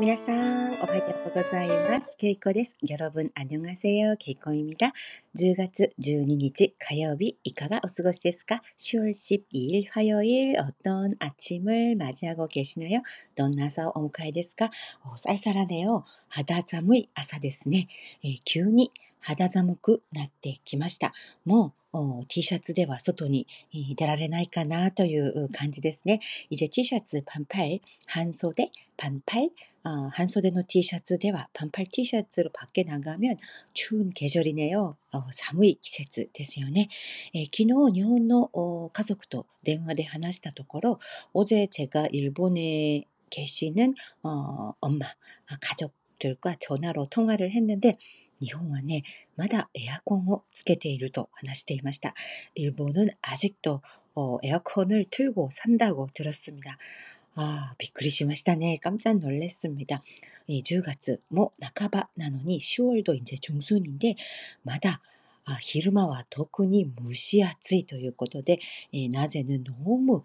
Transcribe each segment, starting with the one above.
皆さん、おはようございます。ケイコです。여러분 안녕하세 요。 ケイコ입니 다。 10月12日火曜日、いかがお過ごしですか ?10월12일화요일어떤아침을맞이하고계시나요넌나서오迎えですか쌀쌀하네 요。 肌寒い朝ですね。えー、急に肌寒くなってきました。もう T シャツでは外に出られないかなという感じですね。이제 Tシャツ반팔半袖반팔半袖の T シャツでは반팔 T シャツ로밖에나가면추운계절이네요寒い季節ですよね。昨日日本の家族と電話で話したところ어제제가일본에계시는엄마가족들과전화로통화를했는데 日本はね、まだエアコンをつけていると話していました。일본은아직도에어컨을틀고산다고들었습니다ああ、びっくりしましたね。깜짝놀랐습니다10月も半ばなのに10월도이제중순인데まだ昼間は特に蒸し暑いということで、なぜ는너무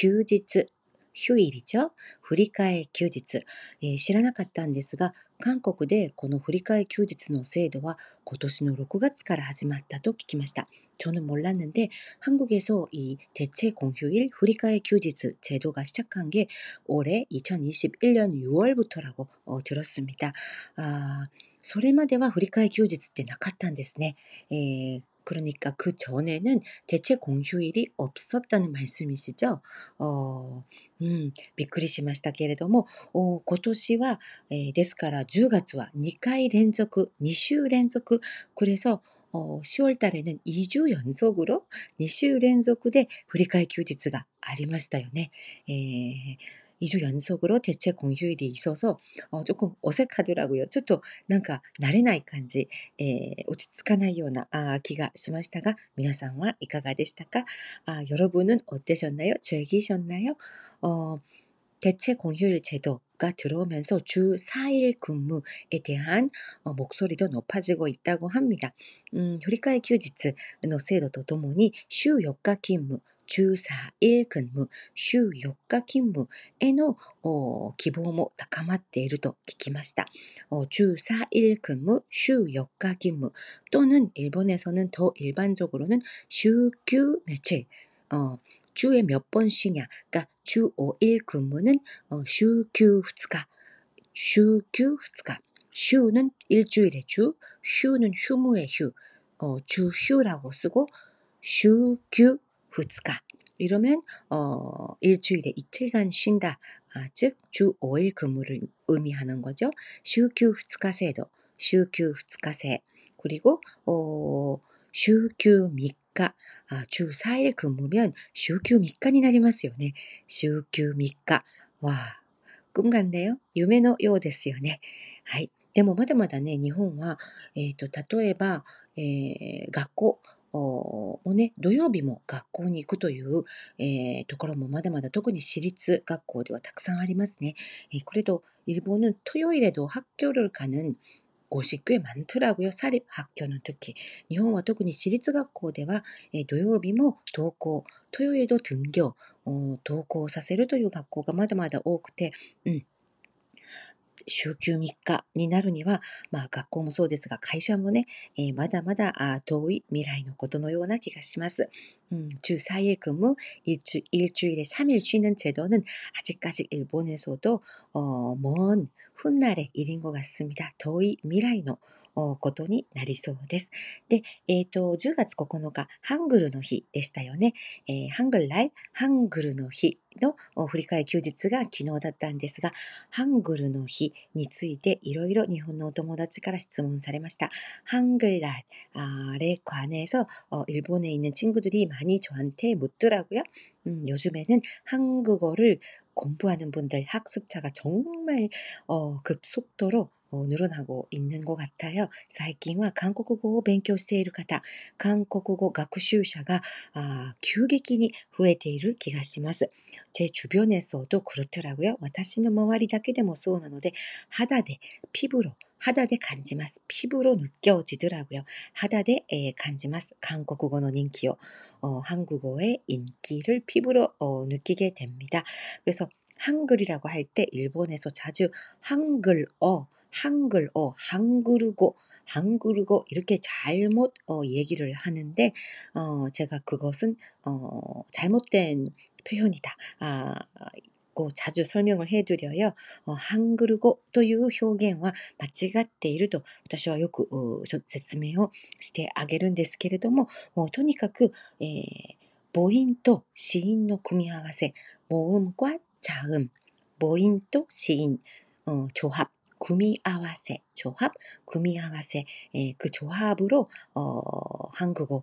休日、휴일이죠振り替え休日、えー、知らなかったんですが、韓国でこの振り替え休日の制度は今年の6月から始まったと聞きました。저는몰랐는데한국에서이대체공휴일후리카의휴지제도가시작한게올해2021년6월부터라고들었습니다あそれまでは振り替え休日ってなかったんですね。えー 그러니까 그 전에는 대체 공휴일이 없었다는 말씀이시죠? 어, 음, びっくりしましたけれども, 어, 今年は、えー、ですから10月は2回連続、2週連続, 그래서 어, 10월 달에는 2주 연속으로 2週 連続で 振り替え休日がありましたよね。 에, 2주 연속으로 대체 공휴일이 있어서 어, 조금 어색하더라고요. ちょっとなんか慣れない感じ、 에, 落ち着かないようなあ気がしましたが皆さんはいかがでしたか 아, 여러분은 어떠셨나요? 즐기셨나요? 어, 대체 공휴일 제도가 들어오면서 주 4일 근무에 대한 어, 목소리도 높아지고 있다고 합니다. 음, 휴리카의 휴지츠の 制度とともに週 4日 勤務 週4勤務、週4日勤務への希望も高まっていると聞きました。주4일 근무, 주 4가 근무 또는 일본에서는 더 일반적으로는 슈규 며칠, 어, 주에 몇 번 쉬냐, 그러니까 주 5일 근무는 어, 슈규 2가, 슈규 2가, 슈는 일주일의 주, 휴는 휴무의 휴, 어, 주휴라고 쓰고 슈규 2日. 이러면 어, 일주일에 이틀간 쉰다. 아, 즉, 주 5일 근무를 의미하는 거죠. 슈큐 2가 세도, 슈큐 2가 세. 그리고 어, 슈큐 미까 아, 주 4일 근무면 슈큐 미까니 나리마스요네. 슈큐 미까. 와, 꿈 같네요. 유메노 요ですよね. はい。でもまだまだね、日本は、えっ、ー、と、例えば、えー、学校、 ね、土曜日も学校に行くという、えー、ところもまだまだ特に私立学校ではたくさんありますね。えー、と、日本の豊은토요일에도 학교를 가는 50교에 많더라고 요. 사립 학교는 특 히. 일特に私立学校では,土曜日も登校,豊요일と등 교, 登校させるという学校がまだまだ多くて、うん。週休3日になるには、まあ学校もそうですが、会社もね、えー、まだまだ遠い未来のことのような気がします。 음, 주 4일 근무, 일주, 일주일에 3일 쉬는 제도는 아직까지 일본에서도 어, 먼 훗날의 일인 것 같습니다. 더위 미라이노 ことになりそうです。で、えっ、ー、と、10月9日、ハングルの日でしたよね。えー、ハングルライ、ハングルの日の振り替え休日が昨日だったんですが、ハングルの日についていろいろ日本のお友達から質問されました。ハングルライ에관해서일본에있는친구들이많이 저한테묻더라고요음요즘에는한국어를공부하는분들학습자가정말어급속도로 늘어나고있는것같아요最近は韓国語を勉強している方、韓国語学習者が急激に増えている気がします。제주변에서도그렇더라고요私の周りだけでもそうなので、肌で、피부로 하다데 간지마스 피부로 느껴지더라고요. 하다데 에 간지마스 한국어는 인기요. 어, 한국어의 인기를 피부로 어, 느끼게 됩니다. 그래서 한글이라고 할 때 일본에서 자주 한글어 한글어, 한글고, 한글고 이렇게 잘못 어, 얘기를 하는데 어, 제가 그것은 어, 잘못된 표현이다. 아, 고 자주 설명을 해드려요. 어, 한글고 という表現は間違っていると私はよく説明をしてあげるんですけれども、とにかく、えー母音と子音の組み合わせ、모음과 자음, 모임 또 시인, 어, 조합, 구미아와세, 조합, 구미아와세, 예, 그 조합으로, 어, 한국어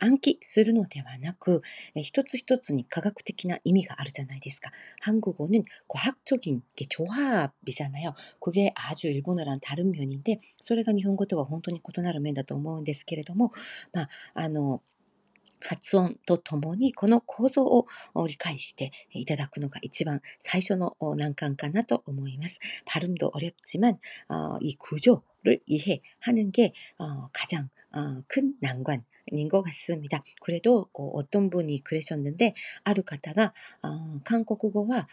暗記するのではなく、一つ一つに科学的な意味があるじゃないですか。한국어는과학적인조합이잖아요그게아주일본어랑다른면인데それが日本語とは本当に異なる面だと思うんですけれども、まあ、あの、発音とともにこの構造を理解していただくのが一番最初の難関かなと思います。발음도어렵지만이구조를이해하는게가장 큰난관 인것같습니다 그래도어떤분이그러셨는데ある方が韓国語は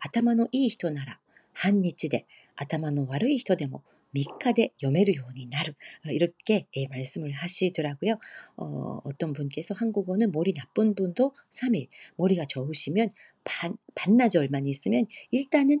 頭のいい人なら半日で頭の悪い人でも 3日대読める ようになる. 이렇게 예, 말씀을 하시더라고요. 어, 어떤 분께서 한국어는 머리 나쁜 분도 3일, 머리가 좋으시면 반, 반나절만 있으면 일단은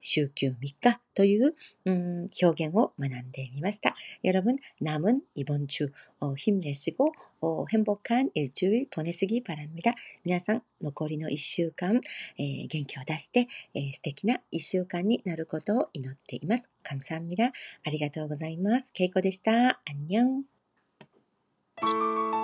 週休3日という、うん、表現を学んでみました。여러분남은이번주어힘내시고어행복한일주일보내시기바랍니다皆さん残りの1週間、えー、元気を出して、えー、素敵な1週間になることを祈っています。감사합니다ありがとうございます。けいこでした。안녕 うん。